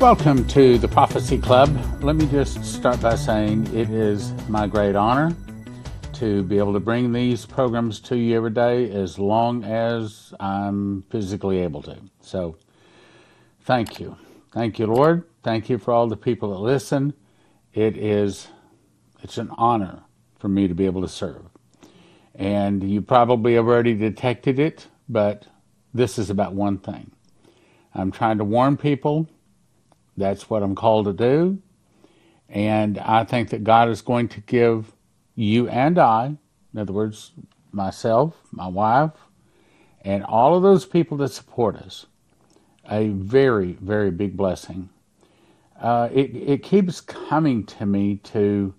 Welcome to the Prophecy Club. Let me just start by saying it is my great honor to be able to bring these programs to you every day as long as I'm physically able to. So, thank you. Thank you, Lord. Thank you for all the people that listen. It is it's an honor for me to be able to serve. And you probably have already detected it, but this is about one thing. I'm trying to warn people that's what I'm called to do. And I think that God is going to give you and I, in other words, myself, my wife, and all of those people that support us, a very, very big blessing. Uh, it, it keeps coming to me to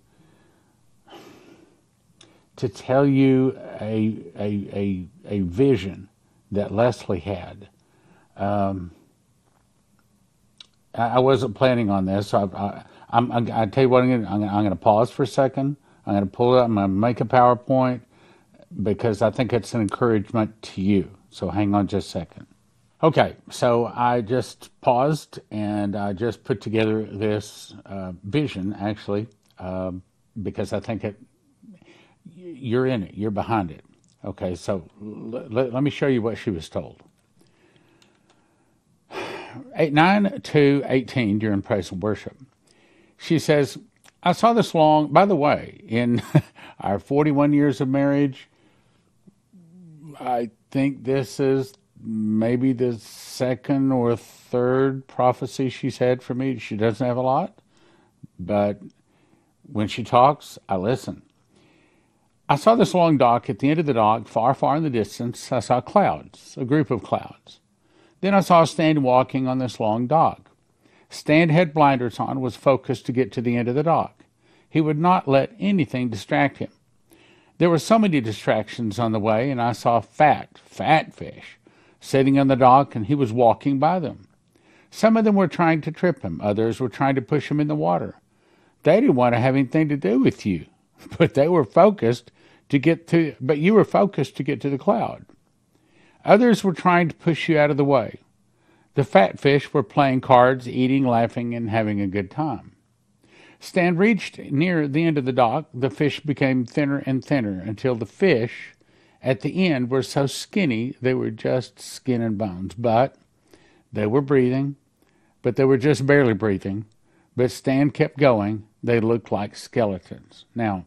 to tell you a, a, a, a vision that Leslie had. Um, I wasn't planning on this. So I, am I, I tell you what, I'm going I'm I'm to pause for a second. I'm going to pull it up. I'm going to make a PowerPoint because I think it's an encouragement to you. So hang on just a second. Okay, so I just paused and I just put together this uh, vision, actually, uh, because I think it. You're in it. You're behind it. Okay, so let me show you what she was told. 8, 9 to 18 during praise and worship. She says, I saw this long, by the way, in our 41 years of marriage, I think this is maybe the second or third prophecy she's had for me. She doesn't have a lot, but when she talks, I listen. I saw this long dock. At the end of the dock, far, far in the distance, I saw clouds, a group of clouds. Then I saw Stan walking on this long dock. Stan had blinders on, was focused to get to the end of the dock. He would not let anything distract him. There were so many distractions on the way, and I saw fat, fat fish sitting on the dock, and he was walking by them. Some of them were trying to trip him, others were trying to push him in the water. They didn't want to have anything to do with you, but they were focused to get to, but you were focused to get to the cloud. Others were trying to push you out of the way. The fat fish were playing cards, eating, laughing, and having a good time. Stan reached near the end of the dock. The fish became thinner and thinner until the fish at the end were so skinny they were just skin and bones. But they were breathing, but they were just barely breathing. But Stan kept going. They looked like skeletons. Now,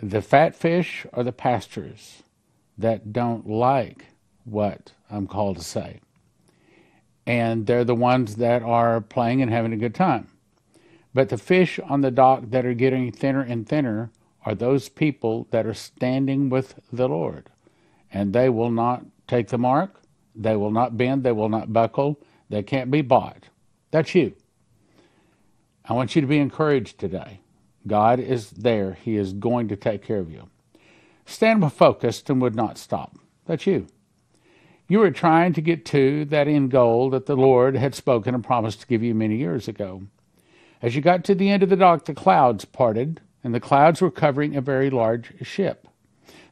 the fat fish are the pastors that don't like what I'm called to say. And they're the ones that are playing and having a good time. But the fish on the dock that are getting thinner and thinner are those people that are standing with the Lord. And they will not take the mark, they will not bend, they will not buckle, they can't be bought. That's you. I want you to be encouraged today. God is there, He is going to take care of you. Stan focused and would not stop. That's you. You were trying to get to that end goal that the Lord had spoken and promised to give you many years ago. As you got to the end of the dock, the clouds parted, and the clouds were covering a very large ship.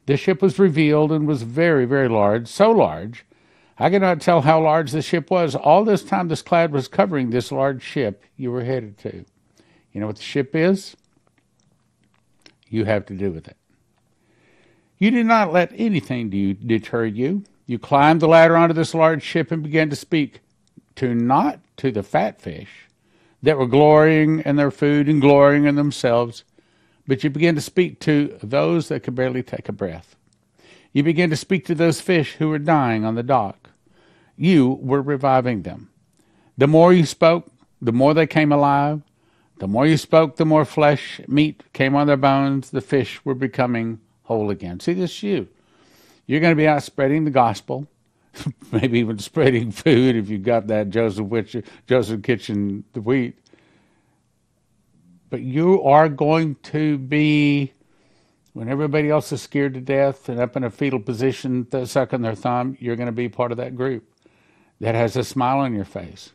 The ship was revealed and was very, very large, so large I cannot tell how large the ship was. All this time, this cloud was covering this large ship you were headed to. You know what the ship is? You have to do with it. You did not let anything deter you. You climbed the ladder onto this large ship and began to speak to not to the fat fish that were glorying in their food and glorying in themselves, but you began to speak to those that could barely take a breath. You began to speak to those fish who were dying on the dock. You were reviving them. The more you spoke, the more they came alive. The more you spoke, the more flesh, meat came on their bones. The fish were becoming whole again. See, this is you. You're going to be out spreading the gospel, maybe even spreading food if you've got that Joseph, Witch, Joseph Kitchen the wheat. But you are going to be, when everybody else is scared to death and up in a fetal position, sucking their thumb, you're going to be part of that group that has a smile on your face,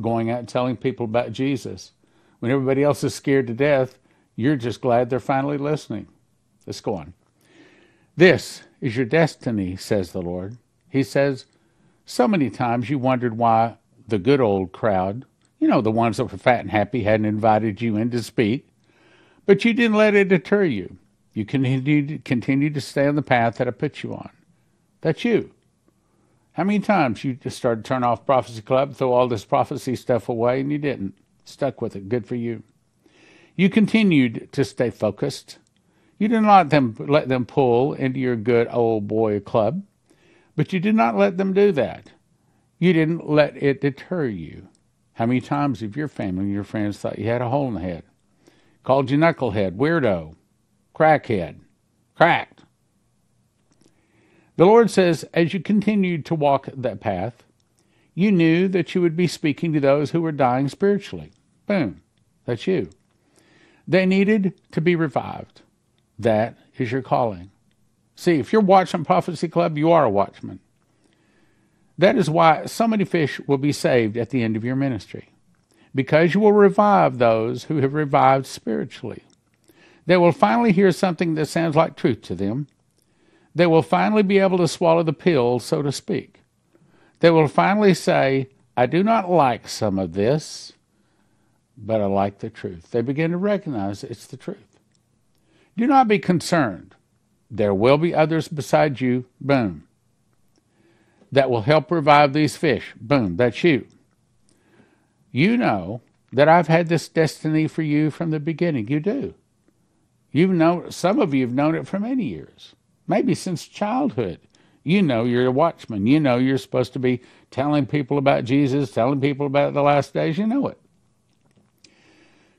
going out and telling people about Jesus. When everybody else is scared to death, you're just glad they're finally listening. Let's go on. This is your destiny, says the Lord. He says, So many times you wondered why the good old crowd, you know, the ones that were fat and happy hadn't invited you in to speak, but you didn't let it deter you. You continued, continued to stay on the path that I put you on. That's you. How many times you just started to turn off Prophecy Club, throw all this prophecy stuff away, and you didn't? Stuck with it. Good for you. You continued to stay focused. You did not let them, let them pull into your good old boy club, but you did not let them do that. You didn't let it deter you. How many times have your family and your friends thought you had a hole in the head? Called you knucklehead, weirdo, crackhead, cracked. The Lord says, as you continued to walk that path, you knew that you would be speaking to those who were dying spiritually. Boom. That's you. They needed to be revived. That is your calling. See, if you're watching Prophecy Club, you are a watchman. That is why so many fish will be saved at the end of your ministry, because you will revive those who have revived spiritually. They will finally hear something that sounds like truth to them. They will finally be able to swallow the pill, so to speak. They will finally say, I do not like some of this, but I like the truth. They begin to recognize it's the truth. Do not be concerned. There will be others beside you, boom, that will help revive these fish, boom, that's you. You know that I've had this destiny for you from the beginning. You do. You've known, some of you have known it for many years, maybe since childhood. You know you're a watchman. You know you're supposed to be telling people about Jesus, telling people about the last days. You know it.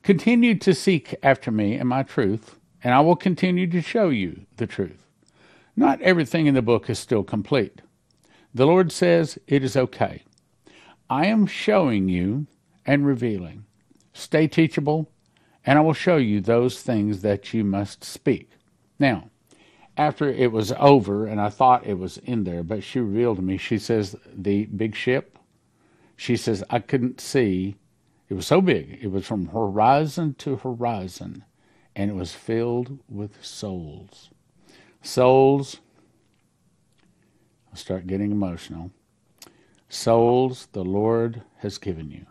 Continue to seek after me and my truth, and I will continue to show you the truth. Not everything in the book is still complete. The Lord says it is okay. I am showing you and revealing. Stay teachable, and I will show you those things that you must speak. Now, after it was over, and I thought it was in there, but she revealed to me, she says, the big ship, she says, I couldn't see. It was so big. It was from horizon to horizon, and it was filled with souls. Souls, I'll start getting emotional. Souls the Lord has given you.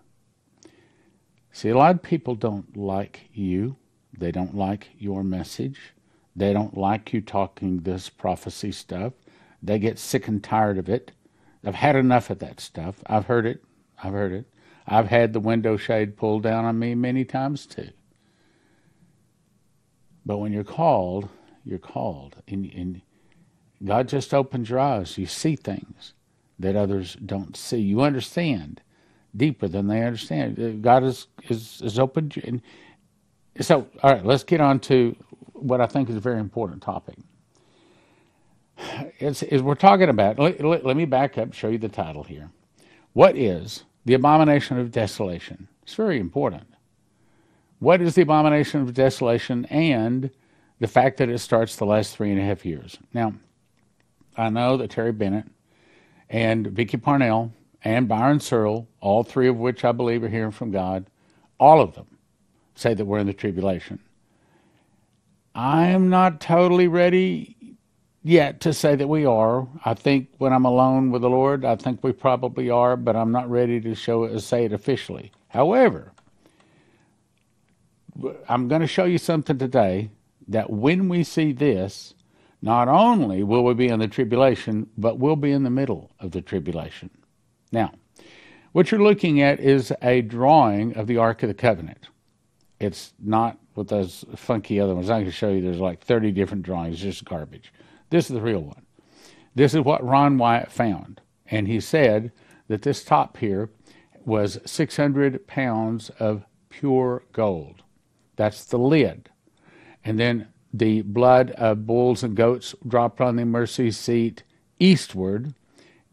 See, a lot of people don't like you. They don't like your message. They don't like you talking this prophecy stuff. They get sick and tired of it. I've had enough of that stuff. I've heard it. I've heard it. I've had the window shade pulled down on me many times too. But when you're called, you're called. And, and God just opens your eyes. You see things that others don't see. You understand deeper than they understand. Uh, God is is, is open. And so, all right, let's get on to what I think is a very important topic. It's, is we're talking about. Let, let, let me back up. Show you the title here. What is the abomination of desolation? It's very important. What is the abomination of desolation and the fact that it starts the last three and a half years? Now, I know that Terry Bennett and Vicky Parnell and Byron Searle, all three of which I believe are hearing from God, all of them say that we're in the tribulation. I'm not totally ready yet to say that we are. I think when I'm alone with the Lord, I think we probably are, but I'm not ready to show it, say it officially. However, I'm going to show you something today that when we see this, not only will we be in the tribulation, but we'll be in the middle of the tribulation. Now, what you're looking at is a drawing of the Ark of the Covenant. It's not with those funky other ones. I can show you there's like 30 different drawings, just garbage. This is the real one. This is what Ron Wyatt found. And he said that this top here was 600 pounds of pure gold. That's the lid. And then the blood of bulls and goats dropped on the mercy seat eastward.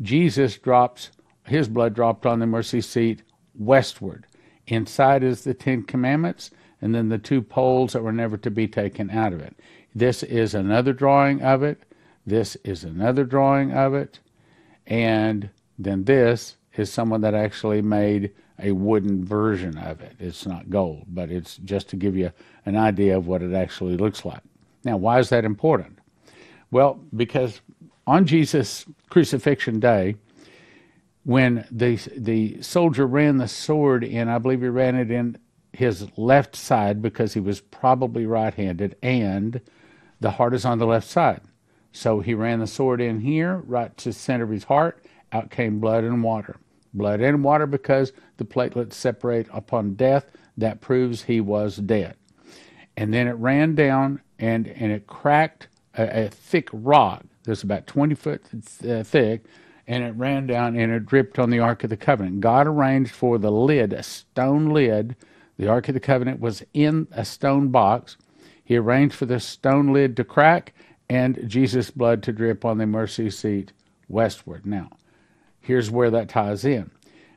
Jesus drops his blood dropped on the mercy seat westward. Inside is the Ten Commandments, and then the two poles that were never to be taken out of it. This is another drawing of it. This is another drawing of it. And then this is someone that actually made a wooden version of it. It's not gold, but it's just to give you an idea of what it actually looks like. Now, why is that important? Well, because on Jesus' crucifixion day, when the the soldier ran the sword in, I believe he ran it in his left side because he was probably right-handed, and the heart is on the left side. So he ran the sword in here, right to the center of his heart. Out came blood and water. Blood and water because the platelets separate upon death. That proves he was dead. And then it ran down and, and it cracked a, a thick rock that's about 20 foot th- uh, thick and it ran down and it dripped on the Ark of the Covenant. God arranged for the lid, a stone lid. The Ark of the Covenant was in a stone box. He arranged for the stone lid to crack and Jesus' blood to drip on the mercy seat westward. Now, here's where that ties in.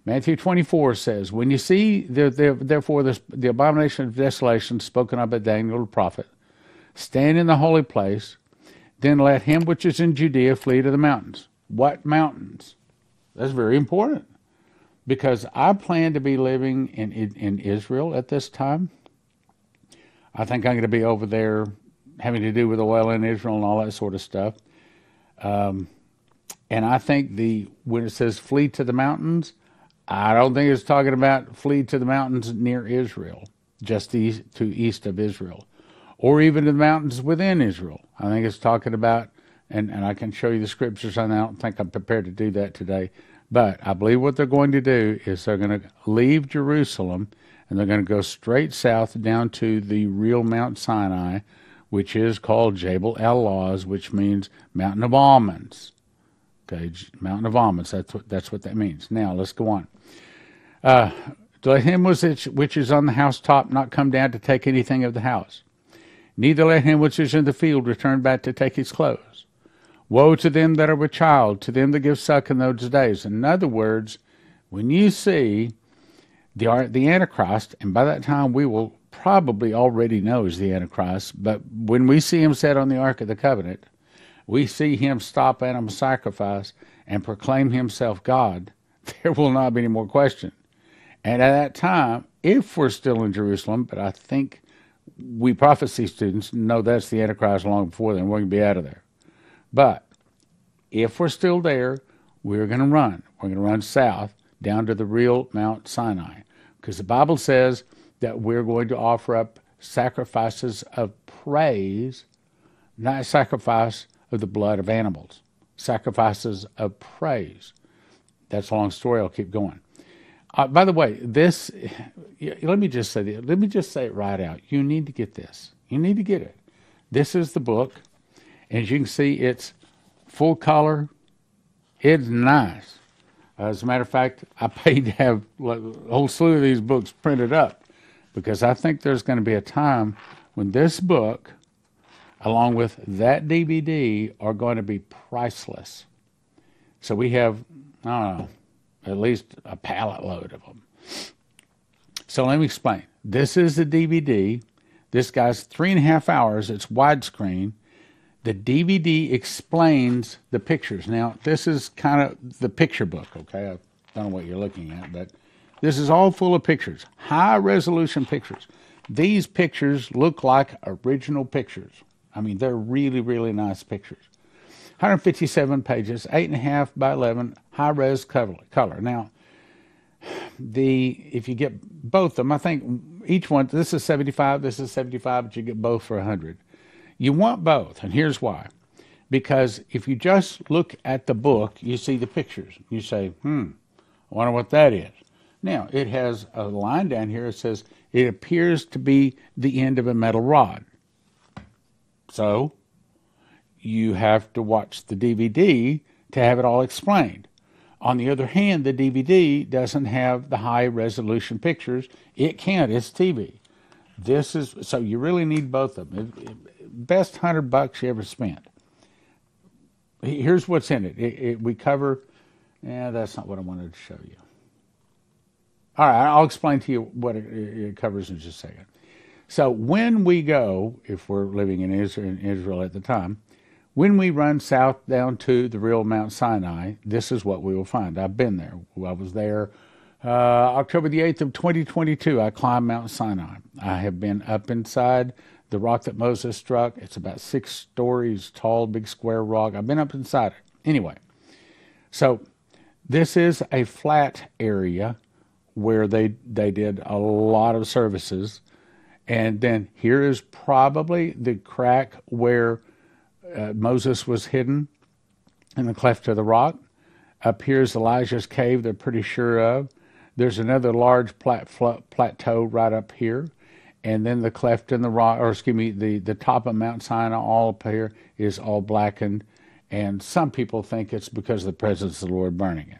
Matthew 24 says, When you see, the, the, therefore, this, the abomination of desolation spoken of by Daniel the prophet, stand in the holy place, then let him which is in Judea flee to the mountains. What mountains? That's very important because I plan to be living in, in, in Israel at this time. I think I'm going to be over there having to do with oil in Israel and all that sort of stuff. Um, and I think the when it says flee to the mountains, I don't think it's talking about flee to the mountains near Israel, just east, to east of Israel, or even to the mountains within Israel. I think it's talking about and, and I can show you the scriptures, and I don't think I'm prepared to do that today. But I believe what they're going to do is they're going to leave Jerusalem and they're going to go straight south down to the real Mount Sinai, which is called Jabal El Lawz, which means Mountain of Almonds. Okay, Mountain of Almonds. That's what that's what that means. Now let's go on. Uh, let him which is on the housetop not come down to take anything of the house. Neither let him which is in the field return back to take his clothes. Woe to them that are with child, to them that give suck in those days. In other words, when you see the the Antichrist, and by that time we will probably already know is the Antichrist, but when we see him set on the Ark of the Covenant, we see him stop animal sacrifice and proclaim himself God, there will not be any more question. And at that time, if we're still in Jerusalem, but I think we prophecy students know that's the Antichrist long before then, we're going to be out of there. But if we're still there, we're going to run. We're going to run south down to the real Mount Sinai because the Bible says that we're going to offer up sacrifices of praise, not sacrifice of the blood of animals, sacrifices of praise. That's a long story. I'll keep going. Uh, by the way, this, let me just say. Let me just say it right out. You need to get this. You need to get it. This is the book as you can see, it's full color. It's nice. As a matter of fact, I paid to have a whole slew of these books printed up because I think there's going to be a time when this book, along with that DVD, are going to be priceless. So we have, I don't know, at least a pallet load of them. So let me explain. This is the DVD. This guy's three and a half hours. It's widescreen. The DVD explains the pictures. Now, this is kind of the picture book, okay? I don't know what you're looking at, but this is all full of pictures, high resolution pictures. These pictures look like original pictures. I mean, they're really, really nice pictures. 157 pages, 8.5 by 11, high res color. Now, the if you get both of them, I think each one, this is 75, this is 75, but you get both for 100. You want both, and here's why. Because if you just look at the book, you see the pictures. You say, hmm, I wonder what that is. Now, it has a line down here that says, it appears to be the end of a metal rod. So, you have to watch the DVD to have it all explained. On the other hand, the DVD doesn't have the high resolution pictures. It can't, it's TV. This is so you really need both of them best hundred bucks you ever spent. Here's what's in it. it, it we cover. Yeah, that's not what I wanted to show you. All right, I'll explain to you what it, it covers in just a second. So when we go, if we're living in Israel, in Israel at the time, when we run south down to the real Mount Sinai, this is what we will find. I've been there. I was there uh, October the 8th of 2022. I climbed Mount Sinai. I have been up inside the rock that Moses struck. It's about six stories tall, big square rock. I've been up inside it. Anyway, so This is a flat area where they they did a lot of services, and then here is probably the crack where uh, Moses was hidden in the cleft of the rock. Up here is Elijah's cave. They're pretty sure of. There's another large plat, plateau right up here, and then the cleft in the rock, or excuse me, the the top of Mount Sinai, all up here is all blackened, and some people think it's because of the presence of the Lord burning it.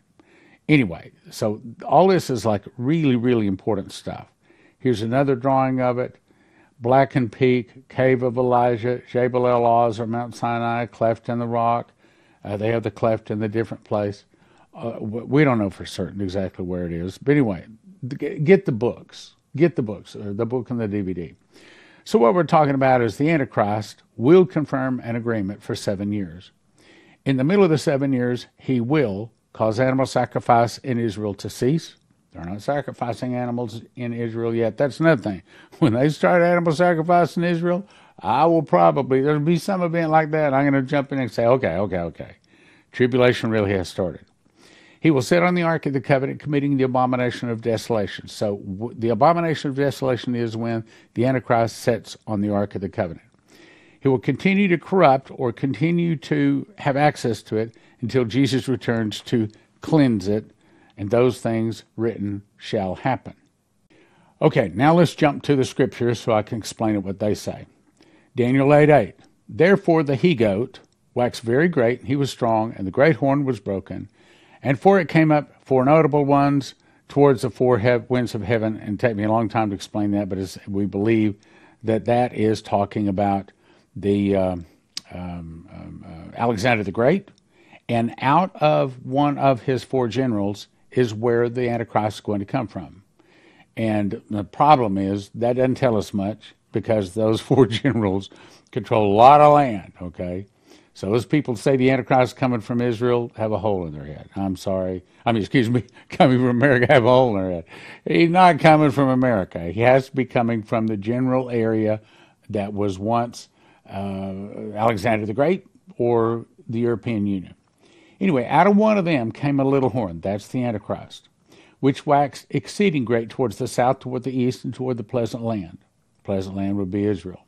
Anyway, so all this is like really, really important stuff. Here's another drawing of it. Blackened Peak, Cave of Elijah, Jabal el Lawz or Mount Sinai, cleft in the rock. Uh, they have the cleft in the different place. Uh, we don't know for certain exactly where it is. But anyway, get the books. Get the books, the book and the DVD. So, what we're talking about is the Antichrist will confirm an agreement for seven years. In the middle of the seven years, he will cause animal sacrifice in Israel to cease. They're not sacrificing animals in Israel yet. That's another thing. When they start animal sacrifice in Israel, I will probably, there'll be some event like that. I'm going to jump in and say, okay, okay, okay. Tribulation really has started. He will sit on the Ark of the Covenant, committing the abomination of desolation. So, w- the abomination of desolation is when the Antichrist sits on the Ark of the Covenant. He will continue to corrupt or continue to have access to it until Jesus returns to cleanse it, and those things written shall happen. Okay, now let's jump to the scriptures so I can explain it what they say. Daniel 8 8. Therefore the he goat waxed very great, he was strong, and the great horn was broken. And for it came up four notable ones towards the four he- winds of heaven. And take me a long time to explain that, but we believe that that is talking about the uh, um, um, uh, Alexander the Great, and out of one of his four generals is where the Antichrist is going to come from. And the problem is that doesn't tell us much because those four generals control a lot of land, okay? So those people say the Antichrist is coming from Israel have a hole in their head. I'm sorry. I mean, excuse me, coming from America have a hole in their head. He's not coming from America. He has to be coming from the general area that was once uh, Alexander the Great or the European Union. Anyway, out of one of them came a little horn, that's the Antichrist, which waxed exceeding great towards the south, toward the east, and toward the pleasant land. Pleasant land would be Israel.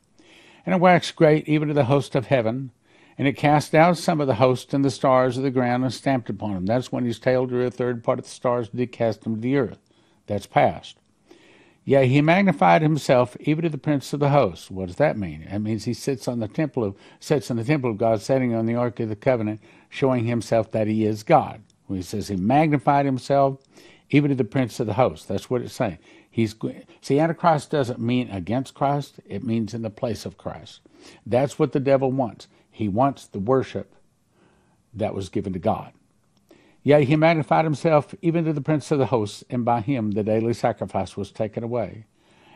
And it waxed great even to the host of heaven, and it cast out some of the host and the stars of the ground and stamped upon them. That's when his tail drew a third part of the stars and did cast them to the earth. That's past. Yea, he magnified himself even to the prince of the host. What does that mean? That means he sits on the temple of sits in the temple of God, sitting on the ark of the covenant, showing himself that he is God. When he says he magnified himself even to the prince of the host. That's what it's saying. He's see, Antichrist doesn't mean against Christ; it means in the place of Christ. That's what the devil wants. He wants the worship that was given to God. Yea, he magnified himself even to the prince of the hosts, and by him the daily sacrifice was taken away,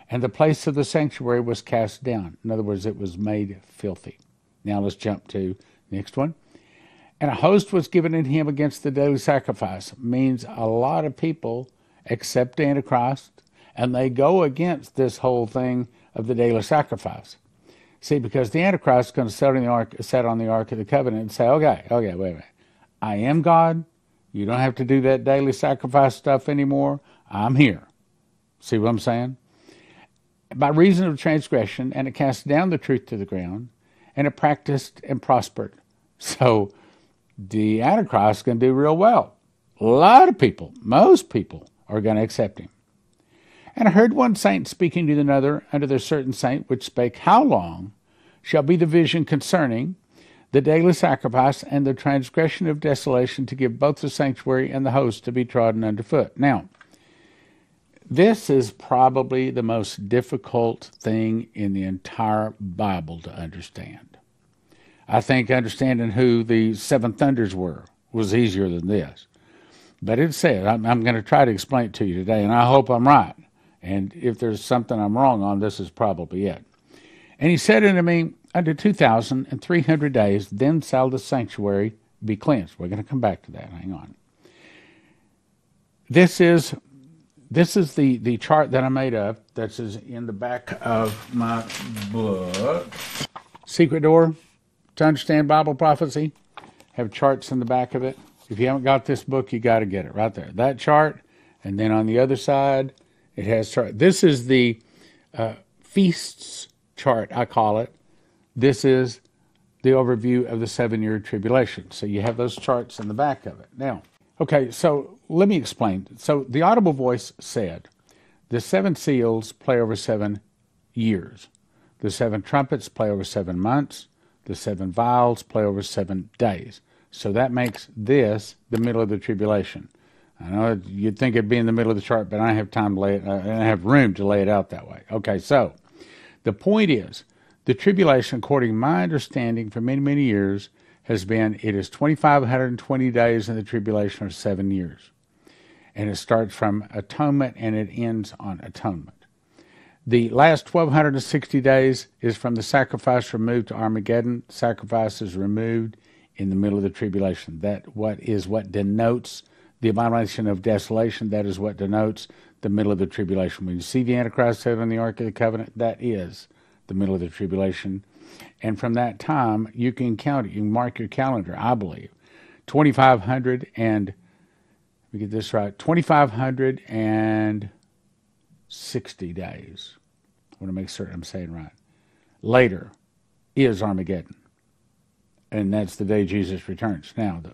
and the place of the sanctuary was cast down. In other words, it was made filthy. Now let's jump to next one. And a host was given in him against the daily sacrifice. Means a lot of people accept Antichrist and they go against this whole thing of the daily sacrifice. See, because the Antichrist is going to sit on the ark, sit on the ark of the covenant and say, "Okay, okay, wait a minute, I am God. You don't have to do that daily sacrifice stuff anymore. I'm here. See what I'm saying? By reason of transgression, and it cast down the truth to the ground, and it practiced and prospered. So the Antichrist to do real well. A lot of people, most people, are going to accept him. And I heard one saint speaking to another under the certain saint, which spake, How long shall be the vision concerning the daily sacrifice, and the transgression of desolation to give both the sanctuary and the host to be trodden underfoot. Now, this is probably the most difficult thing in the entire Bible to understand. I think understanding who the seven thunders were was easier than this. But it said, I'm, I'm going to try to explain it to you today, and I hope I'm right. And if there's something I'm wrong on, this is probably it. And he said unto me, Unto 2,300 days, then shall the sanctuary be cleansed. We're going to come back to that. Hang on. This is this is the, the chart that I made up that's in the back of my book. Secret Door to Understand Bible Prophecy. Have charts in the back of it. If you haven't got this book, you got to get it right there. That chart, and then on the other side, it has chart. This is the uh, feasts chart, I call it. This is the overview of the seven year tribulation. So you have those charts in the back of it. Now, okay, so let me explain. So the audible voice said, the seven seals play over seven years. The seven trumpets play over seven months. The seven vials play over seven days. So that makes this the middle of the tribulation. I know you'd think it'd be in the middle of the chart, but I don't have time to lay it, I don't have room to lay it out that way. Okay, so the point is, the tribulation, according to my understanding for many, many years, has been it is 2,520 days in the tribulation of seven years. And it starts from atonement and it ends on atonement. The last 1,260 days is from the sacrifice removed to Armageddon. Sacrifice is removed in the middle of the tribulation. That what is what denotes the abomination of desolation. That is what denotes the middle of the tribulation. When you see the Antichrist set on the Ark of the Covenant, that is the middle of the tribulation. And from that time, you can count it. You can mark your calendar, I believe. 2,500 and, let me get this right, 2,560 days. I want to make certain I'm saying right. Later is Armageddon and that's the day Jesus returns. Now, the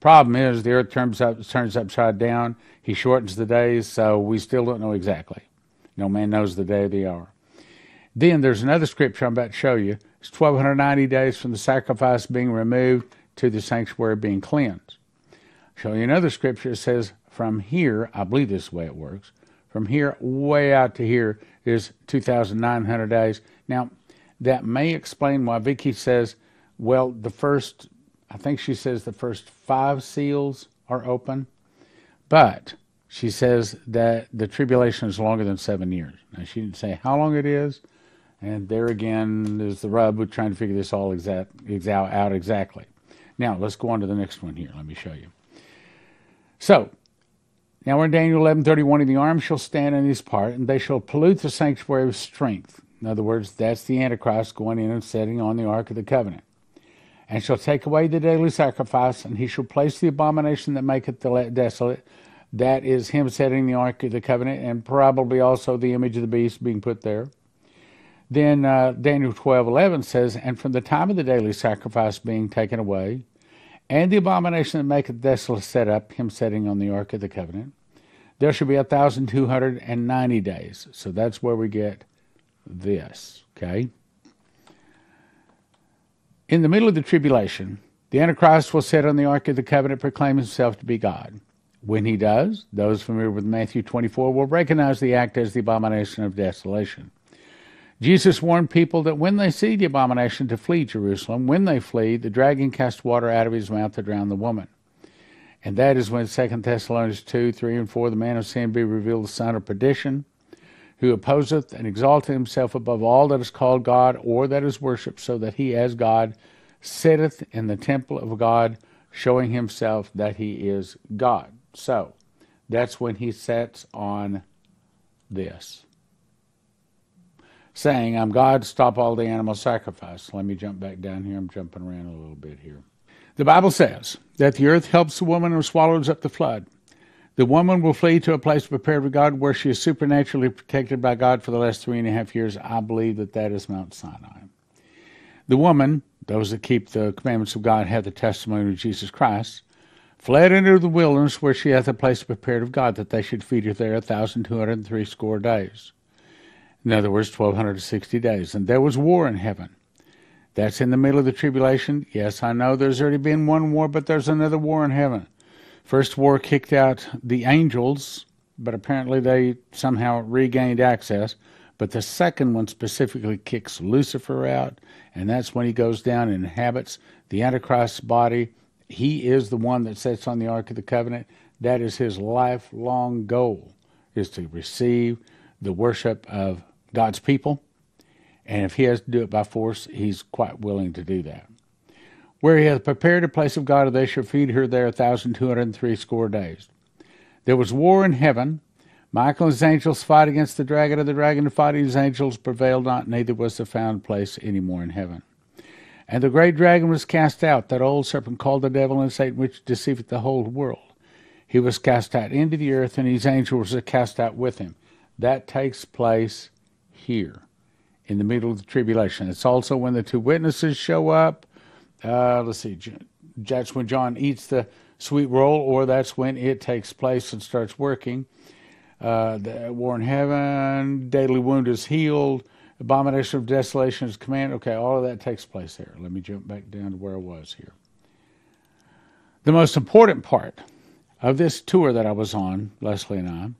problem is the earth turns, up, turns upside down. He shortens the days, so we still don't know exactly. No man knows the day or the hour. Then there's another scripture I'm about to show you. It's 1290 days from the sacrifice being removed to the sanctuary being cleansed. I'll show you another scripture that says, from here, I believe this is the way it works, from here way out to here is 2,900 days. Now, that may explain why Vicky says well, the first, I think she says the first five seals are open, but she says that the tribulation is longer than seven years. Now, she didn't say how long it is, and there again is the rub with trying to figure this all exact, out exactly. Now, let's go on to the next one here. Let me show you. So, now we're in Daniel 11:31, and the arm shall stand in his part, and they shall pollute the sanctuary with strength. In other words, that's the Antichrist going in and setting on the Ark of the Covenant and shall take away the daily sacrifice, and he shall place the abomination that maketh the desolate. That is him setting the ark of the covenant, and probably also the image of the beast being put there. Then uh, Daniel twelve eleven says, And from the time of the daily sacrifice being taken away, and the abomination that maketh desolate set up, him setting on the ark of the covenant, there shall be a thousand two hundred and ninety days. So that's where we get this. Okay. In the middle of the tribulation, the Antichrist will sit on the Ark of the Covenant, proclaim himself to be God. When he does, those familiar with Matthew 24 will recognize the act as the abomination of desolation. Jesus warned people that when they see the abomination to flee Jerusalem. When they flee, the dragon casts water out of his mouth to drown the woman. And that is when 2 Thessalonians 2, 3, and 4, the man of sin be revealed, the son of perdition, who opposeth and exalteth himself above all that is called God or that is worshipped, so that he, as God, sitteth in the temple of God, showing himself that he is God. So, that's when he sets on this. Saying, I'm God, stop all the animal sacrifice. Let me jump back down here. I'm jumping around a little bit here. The Bible says that the earth helps the woman and swallows up the flood. The woman will flee to a place prepared for God where she is supernaturally protected by God for the last three and a half years. I believe that that is Mount Sinai. The woman, those that keep the commandments of God, have the testimony of Jesus Christ, fled into the wilderness where she hath a place prepared of God that they should feed her there a thousand two hundred and three score days. In other words, twelve hundred and sixty days. And there was war in heaven. That's in the middle of the tribulation. Yes, I know there's already been one war, but there's another war in heaven. First war kicked out the angels, but apparently they somehow regained access. But the second one specifically kicks Lucifer out, and that's when he goes down and inhabits the Antichrist's body. He is the one that sits on the Ark of the Covenant. That is his lifelong goal, is to receive the worship of God's people. And if he has to do it by force, he's quite willing to do that where he hath prepared a place of God, they shall feed her there a thousand two hundred and three score days. There was war in heaven. Michael and his angels fought against the dragon, and the dragon fought his angels, prevailed not, neither was there found place any more in heaven. And the great dragon was cast out, that old serpent called the devil and Satan, which deceiveth the whole world. He was cast out into the earth, and his angels were cast out with him. That takes place here in the middle of the tribulation. It's also when the two witnesses show up. Uh, let's see, that's when John eats the sweet roll, or that's when it takes place and starts working. Uh, the war in heaven, daily wound is healed, abomination of desolation is command. Okay, all of that takes place there. Let me jump back down to where I was here. The most important part of this tour that I was on, Leslie and I,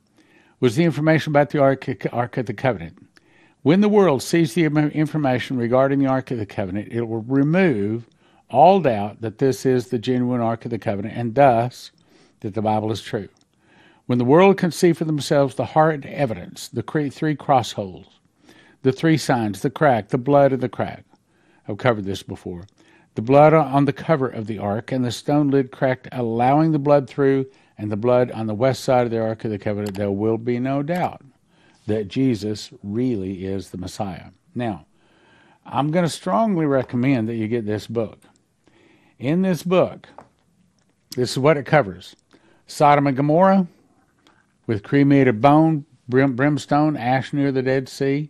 was the information about the Ark, Ark of the Covenant. When the world sees the information regarding the Ark of the Covenant, it will remove all doubt that this is the genuine Ark of the Covenant and thus that the Bible is true. When the world can see for themselves the hard evidence, the three cross holes, the three signs, the crack, the blood of the crack. I've covered this before. The blood on the cover of the ark and the stone lid cracked, allowing the blood through, and the blood on the west side of the ark of the covenant, there will be no doubt that Jesus really is the Messiah. Now, I'm going to strongly recommend that you get this book. In this book, this is what it covers Sodom and Gomorrah with cremated bone, brim, brimstone, ash near the Dead Sea.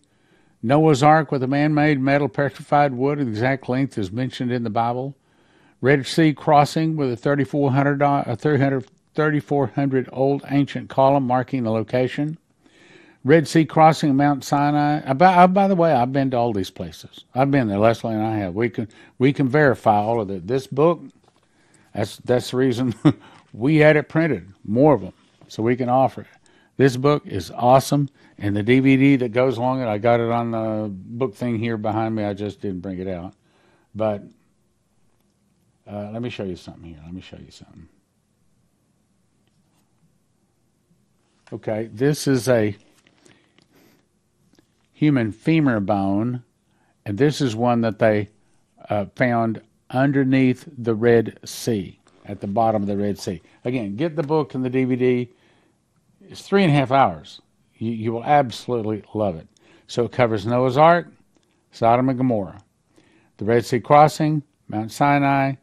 Noah's Ark with a man made metal petrified wood of exact length is mentioned in the Bible. Red Sea crossing with a 3,400, a uh, 3,400 old ancient column marking the location. Red Sea crossing Mount Sinai. Uh, by, by, the way, I've been to all these places. I've been there. Leslie and I have. We can we can verify all of it. This book, that's that's the reason we had it printed, more of them, so we can offer it. This book is awesome, and the DVD that goes along it, I got it on the book thing here behind me. I just didn't bring it out, but uh, let me show you something here. Let me show you something. Okay, this is a human femur bone, and this is one that they uh, found underneath the Red Sea, at the bottom of the Red Sea. Again, get the book and the DVD. It's three and a half hours. You, you will absolutely love it. So it covers Noah's Ark, Sodom and Gomorrah, the Red Sea crossing, Mount Sinai,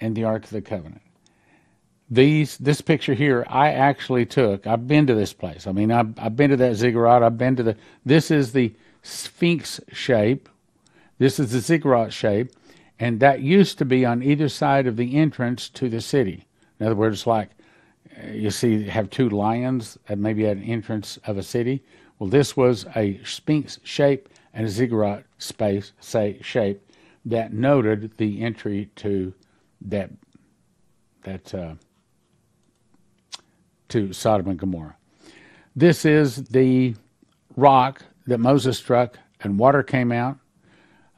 and the Ark of the Covenant these this picture here I actually took. I've been to this place. I mean, I've, I've been to that ziggurat. I've been to the. This is the Sphinx shape. This is the ziggurat shape, and that used to be on either side of the entrance to the city. In other words, like you see, have two lions at maybe at an entrance of a city. Well, this was a Sphinx shape and a ziggurat space say shape that noted the entry to that that. Uh, to Sodom and Gomorrah. This is the rock that Moses struck and water came out.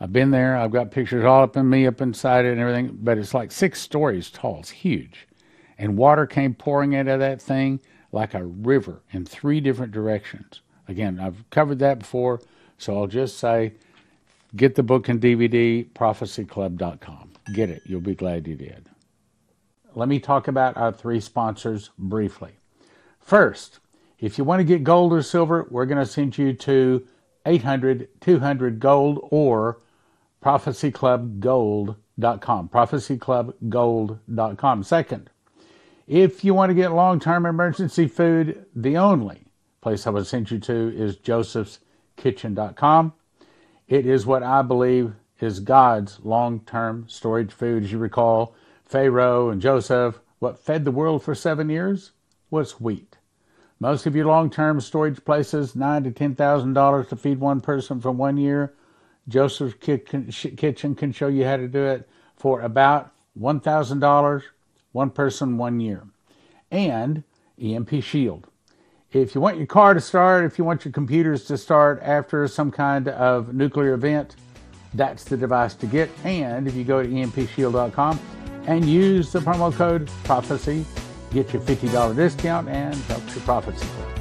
I've been there. I've got pictures all up in me, up inside it and everything, but it's like six stories tall. It's huge. And water came pouring out of that thing like a river in three different directions. Again, I've covered that before, so I'll just say get the book and DVD, prophecyclub.com. Get it. You'll be glad you did. Let me talk about our three sponsors briefly. First, if you want to get gold or silver, we're going to send you to 800 200 gold or prophecyclubgold.com. Prophecyclubgold.com. Second, if you want to get long term emergency food, the only place I would send you to is josephskitchen.com. It is what I believe is God's long term storage food. As you recall, Pharaoh and Joseph, what fed the world for seven years was wheat. Most of your long-term storage places, nine to ten thousand dollars to feed one person for one year. Joseph's Kitchen can show you how to do it for about one thousand dollars, one person, one year. And EMP Shield. If you want your car to start, if you want your computers to start after some kind of nuclear event, that's the device to get. And if you go to empshield.com and use the promo code PROPHECY Get your $50 discount and help your Club.